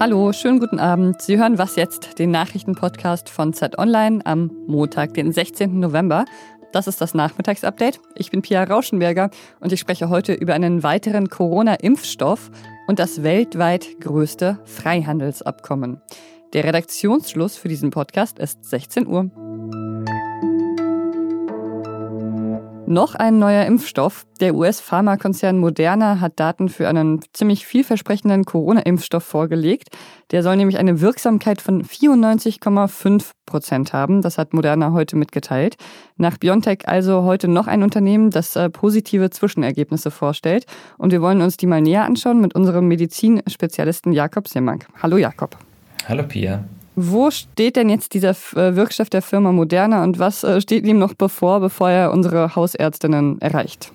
Hallo, schönen guten Abend. Sie hören Was jetzt, den Nachrichtenpodcast von Z Online am Montag, den 16. November. Das ist das Nachmittagsupdate. Ich bin Pia Rauschenberger und ich spreche heute über einen weiteren Corona-Impfstoff und das weltweit größte Freihandelsabkommen. Der Redaktionsschluss für diesen Podcast ist 16 Uhr. Noch ein neuer Impfstoff. Der US-Pharmakonzern Moderna hat Daten für einen ziemlich vielversprechenden Corona-Impfstoff vorgelegt. Der soll nämlich eine Wirksamkeit von 94,5 Prozent haben. Das hat Moderna heute mitgeteilt. Nach BioNTech also heute noch ein Unternehmen, das äh, positive Zwischenergebnisse vorstellt. Und wir wollen uns die mal näher anschauen mit unserem Medizinspezialisten Jakob Simmank. Hallo Jakob. Hallo Pia. Wo steht denn jetzt dieser äh, Wirkstoff der Firma Moderna und was äh, steht ihm noch bevor, bevor er unsere Hausärztinnen erreicht?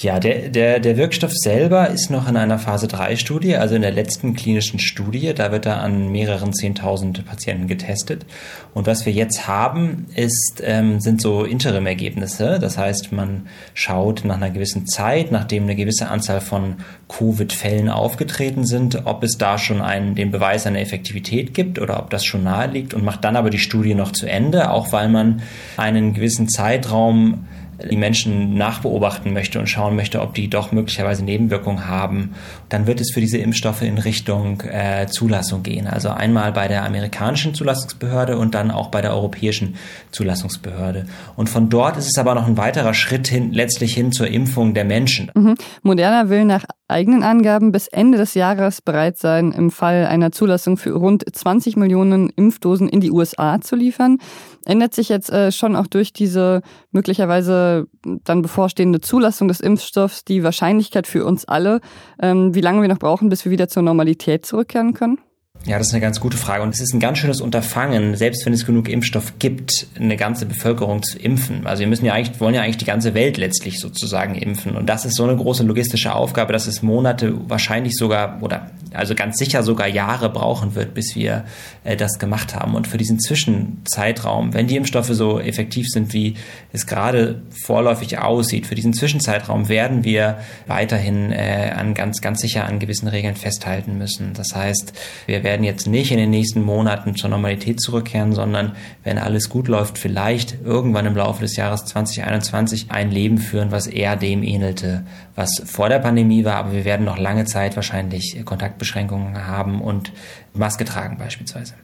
Ja, der, der, der Wirkstoff selber ist noch in einer Phase 3-Studie, also in der letzten klinischen Studie. Da wird er an mehreren 10.000 Patienten getestet. Und was wir jetzt haben, ist, ähm, sind so Interim-Ergebnisse. Das heißt, man schaut nach einer gewissen Zeit, nachdem eine gewisse Anzahl von Covid-Fällen aufgetreten sind, ob es da schon einen, den Beweis einer Effektivität gibt oder ob das schon nahe liegt und macht dann aber die Studie noch zu Ende, auch weil man einen gewissen Zeitraum die Menschen nachbeobachten möchte und schauen möchte, ob die doch möglicherweise Nebenwirkungen haben, dann wird es für diese Impfstoffe in Richtung äh, Zulassung gehen. Also einmal bei der amerikanischen Zulassungsbehörde und dann auch bei der europäischen Zulassungsbehörde. Und von dort ist es aber noch ein weiterer Schritt hin, letztlich hin zur Impfung der Menschen. Mhm. Moderna will nach eigenen Angaben bis Ende des Jahres bereit sein, im Fall einer Zulassung für rund 20 Millionen Impfdosen in die USA zu liefern. Ändert sich jetzt äh, schon auch durch diese möglicherweise dann bevorstehende Zulassung des Impfstoffs die Wahrscheinlichkeit für uns alle, ähm, wie lange wir noch brauchen, bis wir wieder zur Normalität zurückkehren können? Ja, das ist eine ganz gute Frage. Und es ist ein ganz schönes Unterfangen, selbst wenn es genug Impfstoff gibt, eine ganze Bevölkerung zu impfen. Also wir müssen ja eigentlich, wollen ja eigentlich die ganze Welt letztlich sozusagen impfen. Und das ist so eine große logistische Aufgabe, dass es Monate, wahrscheinlich sogar, oder also ganz sicher sogar Jahre brauchen wird, bis wir äh, das gemacht haben. Und für diesen Zwischenzeitraum, wenn die Impfstoffe so effektiv sind, wie es gerade vorläufig aussieht, für diesen Zwischenzeitraum werden wir weiterhin äh, an ganz, ganz sicher an gewissen Regeln festhalten müssen. Das heißt, wir werden jetzt nicht in den nächsten Monaten zur Normalität zurückkehren, sondern wenn alles gut läuft, vielleicht irgendwann im Laufe des Jahres 2021 ein Leben führen, was eher dem ähnelte, was vor der Pandemie war. Aber wir werden noch lange Zeit wahrscheinlich Kontaktbeschränkungen haben und Maske tragen beispielsweise.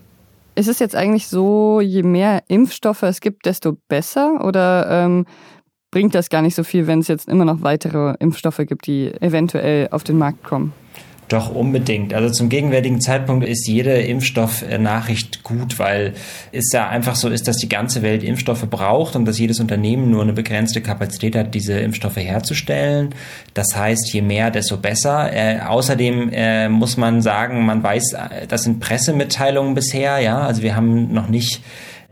Ist es jetzt eigentlich so, je mehr Impfstoffe es gibt, desto besser? Oder ähm, bringt das gar nicht so viel, wenn es jetzt immer noch weitere Impfstoffe gibt, die eventuell auf den Markt kommen? Doch unbedingt. Also zum gegenwärtigen Zeitpunkt ist jede Impfstoffnachricht gut, weil es ja einfach so ist, dass die ganze Welt Impfstoffe braucht und dass jedes Unternehmen nur eine begrenzte Kapazität hat, diese Impfstoffe herzustellen. Das heißt, je mehr, desto besser. Äh, außerdem äh, muss man sagen, man weiß, äh, das sind Pressemitteilungen bisher, ja. Also wir haben noch nicht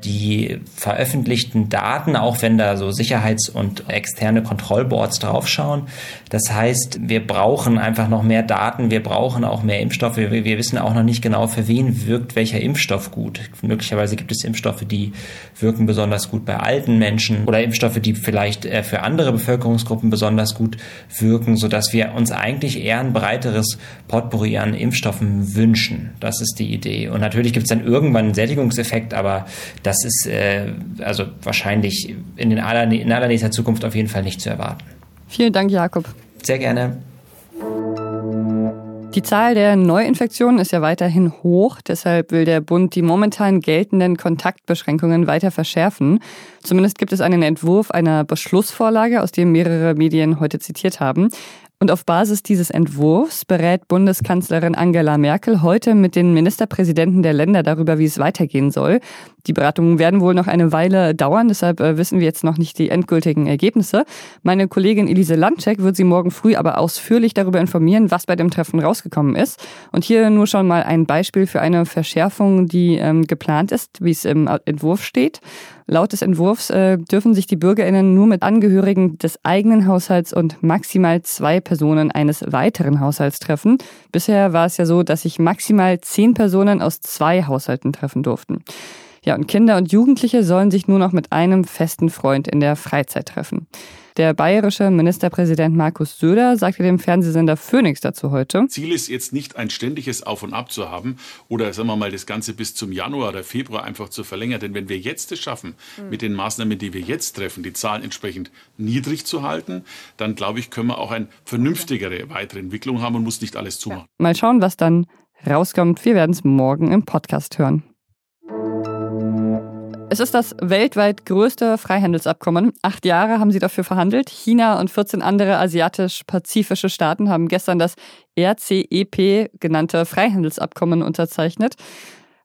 die veröffentlichten Daten, auch wenn da so Sicherheits- und externe Kontrollboards draufschauen. Das heißt, wir brauchen einfach noch mehr Daten, wir brauchen auch mehr Impfstoffe. Wir, wir wissen auch noch nicht genau, für wen wirkt welcher Impfstoff gut. Möglicherweise gibt es Impfstoffe, die wirken besonders gut bei alten Menschen oder Impfstoffe, die vielleicht äh, für andere Bevölkerungsgruppen besonders gut wirken, sodass wir uns eigentlich eher ein breiteres Potpourri an Impfstoffen wünschen. Das ist die Idee. Und natürlich gibt es dann irgendwann einen Sättigungseffekt, aber das ist äh, also wahrscheinlich in, den aller, in allernächster Zukunft auf jeden Fall nicht zu erwarten. Vielen Dank, Jakob. Sehr gerne. Die Zahl der Neuinfektionen ist ja weiterhin hoch. Deshalb will der Bund die momentan geltenden Kontaktbeschränkungen weiter verschärfen. Zumindest gibt es einen Entwurf einer Beschlussvorlage, aus dem mehrere Medien heute zitiert haben. Und auf Basis dieses Entwurfs berät Bundeskanzlerin Angela Merkel heute mit den Ministerpräsidenten der Länder darüber, wie es weitergehen soll. Die Beratungen werden wohl noch eine Weile dauern, deshalb äh, wissen wir jetzt noch nicht die endgültigen Ergebnisse. Meine Kollegin Elise Landcheck wird Sie morgen früh aber ausführlich darüber informieren, was bei dem Treffen rausgekommen ist. Und hier nur schon mal ein Beispiel für eine Verschärfung, die ähm, geplant ist, wie es im Entwurf steht. Laut des Entwurfs äh, dürfen sich die BürgerInnen nur mit Angehörigen des eigenen Haushalts und maximal zwei Personen eines weiteren Haushalts treffen. Bisher war es ja so, dass sich maximal zehn Personen aus zwei Haushalten treffen durften. Ja, und Kinder und Jugendliche sollen sich nur noch mit einem festen Freund in der Freizeit treffen. Der bayerische Ministerpräsident Markus Söder sagte dem Fernsehsender Phoenix dazu heute. Ziel ist jetzt nicht ein ständiges Auf und Ab zu haben oder sagen wir mal das Ganze bis zum Januar oder Februar einfach zu verlängern. Denn wenn wir jetzt es schaffen, mhm. mit den Maßnahmen, die wir jetzt treffen, die Zahlen entsprechend niedrig zu halten, dann glaube ich, können wir auch eine vernünftigere weitere Entwicklung haben und muss nicht alles zumachen. Mal schauen, was dann rauskommt. Wir werden es morgen im Podcast hören. Es ist das weltweit größte Freihandelsabkommen. Acht Jahre haben sie dafür verhandelt. China und 14 andere asiatisch-pazifische Staaten haben gestern das RCEP genannte Freihandelsabkommen unterzeichnet.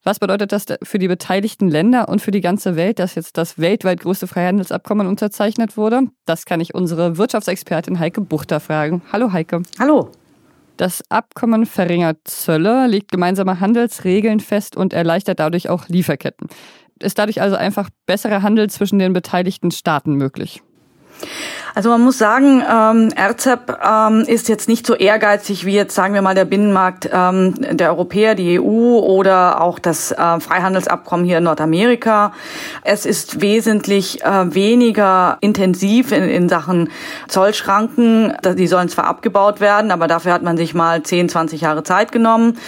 Was bedeutet das für die beteiligten Länder und für die ganze Welt, dass jetzt das weltweit größte Freihandelsabkommen unterzeichnet wurde? Das kann ich unsere Wirtschaftsexpertin Heike Buchter fragen. Hallo Heike. Hallo. Das Abkommen verringert Zölle, legt gemeinsame Handelsregeln fest und erleichtert dadurch auch Lieferketten ist dadurch also einfach besserer Handel zwischen den beteiligten Staaten möglich? Also man muss sagen, ähm, RCEP ähm, ist jetzt nicht so ehrgeizig wie jetzt sagen wir mal der Binnenmarkt ähm, der Europäer, die EU oder auch das äh, Freihandelsabkommen hier in Nordamerika. Es ist wesentlich äh, weniger intensiv in, in Sachen Zollschranken. Die sollen zwar abgebaut werden, aber dafür hat man sich mal 10, 20 Jahre Zeit genommen.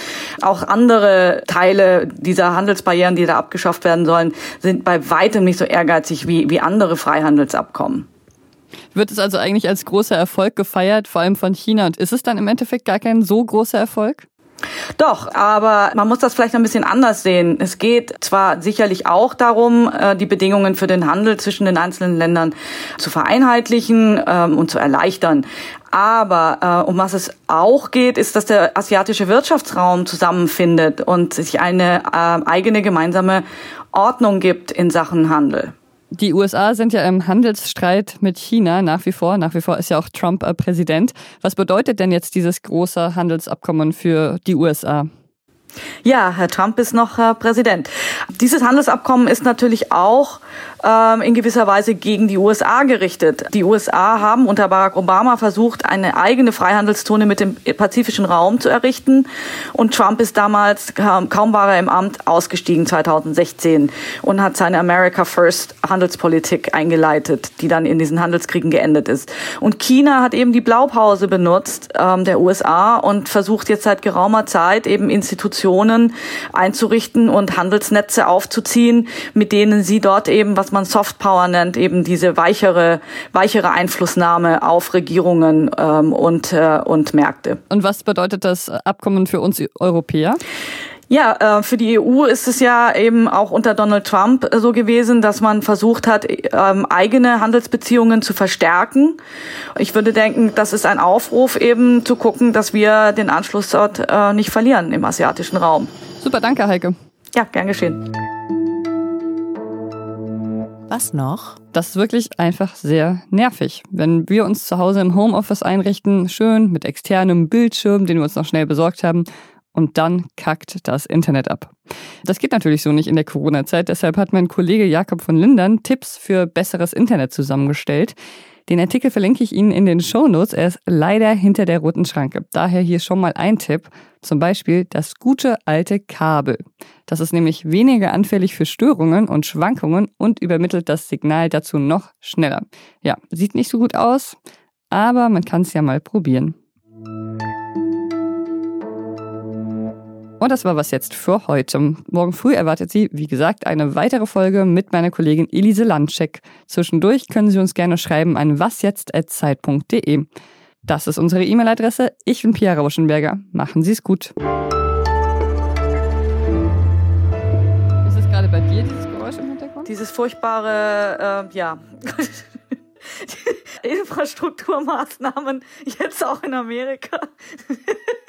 Auch andere Teile dieser Handelsbarrieren, die da abgeschafft werden sollen, sind bei weitem nicht so ehrgeizig wie, wie andere Freihandelsabkommen. Wird es also eigentlich als großer Erfolg gefeiert, vor allem von China? Und ist es dann im Endeffekt gar kein so großer Erfolg? Doch, aber man muss das vielleicht ein bisschen anders sehen. Es geht zwar sicherlich auch darum, äh, die Bedingungen für den Handel zwischen den einzelnen Ländern zu vereinheitlichen ähm, und zu erleichtern. Aber äh, um was es auch geht, ist, dass der asiatische Wirtschaftsraum zusammenfindet und sich eine äh, eigene gemeinsame Ordnung gibt in Sachen Handel. Die USA sind ja im Handelsstreit mit China nach wie vor. Nach wie vor ist ja auch Trump äh, Präsident. Was bedeutet denn jetzt dieses große Handelsabkommen für die USA? Ja, Herr Trump ist noch äh, Präsident. Dieses Handelsabkommen ist natürlich auch ähm, in gewisser Weise gegen die USA gerichtet. Die USA haben unter Barack Obama versucht, eine eigene Freihandelszone mit dem pazifischen Raum zu errichten. Und Trump ist damals, kaum, war er im Amt, ausgestiegen 2016 und hat seine America First Handelspolitik eingeleitet, die dann in diesen Handelskriegen geendet ist. Und China hat eben die Blaupause benutzt ähm, der USA und versucht jetzt seit geraumer Zeit eben Institutionen einzurichten und Handelsnetze aufzuziehen, mit denen sie dort eben, was man Soft Power nennt, eben diese weichere, weichere Einflussnahme auf Regierungen ähm, und, äh, und Märkte. Und was bedeutet das Abkommen für uns Europäer? Ja, äh, für die EU ist es ja eben auch unter Donald Trump so gewesen, dass man versucht hat, ähm, eigene Handelsbeziehungen zu verstärken. Ich würde denken, das ist ein Aufruf eben zu gucken, dass wir den Anschluss dort äh, nicht verlieren im asiatischen Raum. Super, danke Heike. Ja, gern geschehen. Was noch? Das ist wirklich einfach sehr nervig. Wenn wir uns zu Hause im Homeoffice einrichten, schön mit externem Bildschirm, den wir uns noch schnell besorgt haben, und dann kackt das Internet ab. Das geht natürlich so nicht in der Corona-Zeit, deshalb hat mein Kollege Jakob von Lindern Tipps für besseres Internet zusammengestellt. Den Artikel verlinke ich Ihnen in den Shownotes. Er ist leider hinter der roten Schranke. Daher hier schon mal ein Tipp. Zum Beispiel das gute alte Kabel. Das ist nämlich weniger anfällig für Störungen und Schwankungen und übermittelt das Signal dazu noch schneller. Ja, sieht nicht so gut aus, aber man kann es ja mal probieren. Und das war was jetzt für heute. Morgen früh erwartet Sie, wie gesagt, eine weitere Folge mit meiner Kollegin Elise Landcheck. Zwischendurch können Sie uns gerne schreiben an wasjetzt.zeit.de. Das ist unsere E-Mail-Adresse. Ich bin Pia Rauschenberger. Machen Sie es gut. Ist es gerade bei dir, dieses Geräusch im Hintergrund? Dieses furchtbare, äh, ja. Infrastrukturmaßnahmen, jetzt auch in Amerika.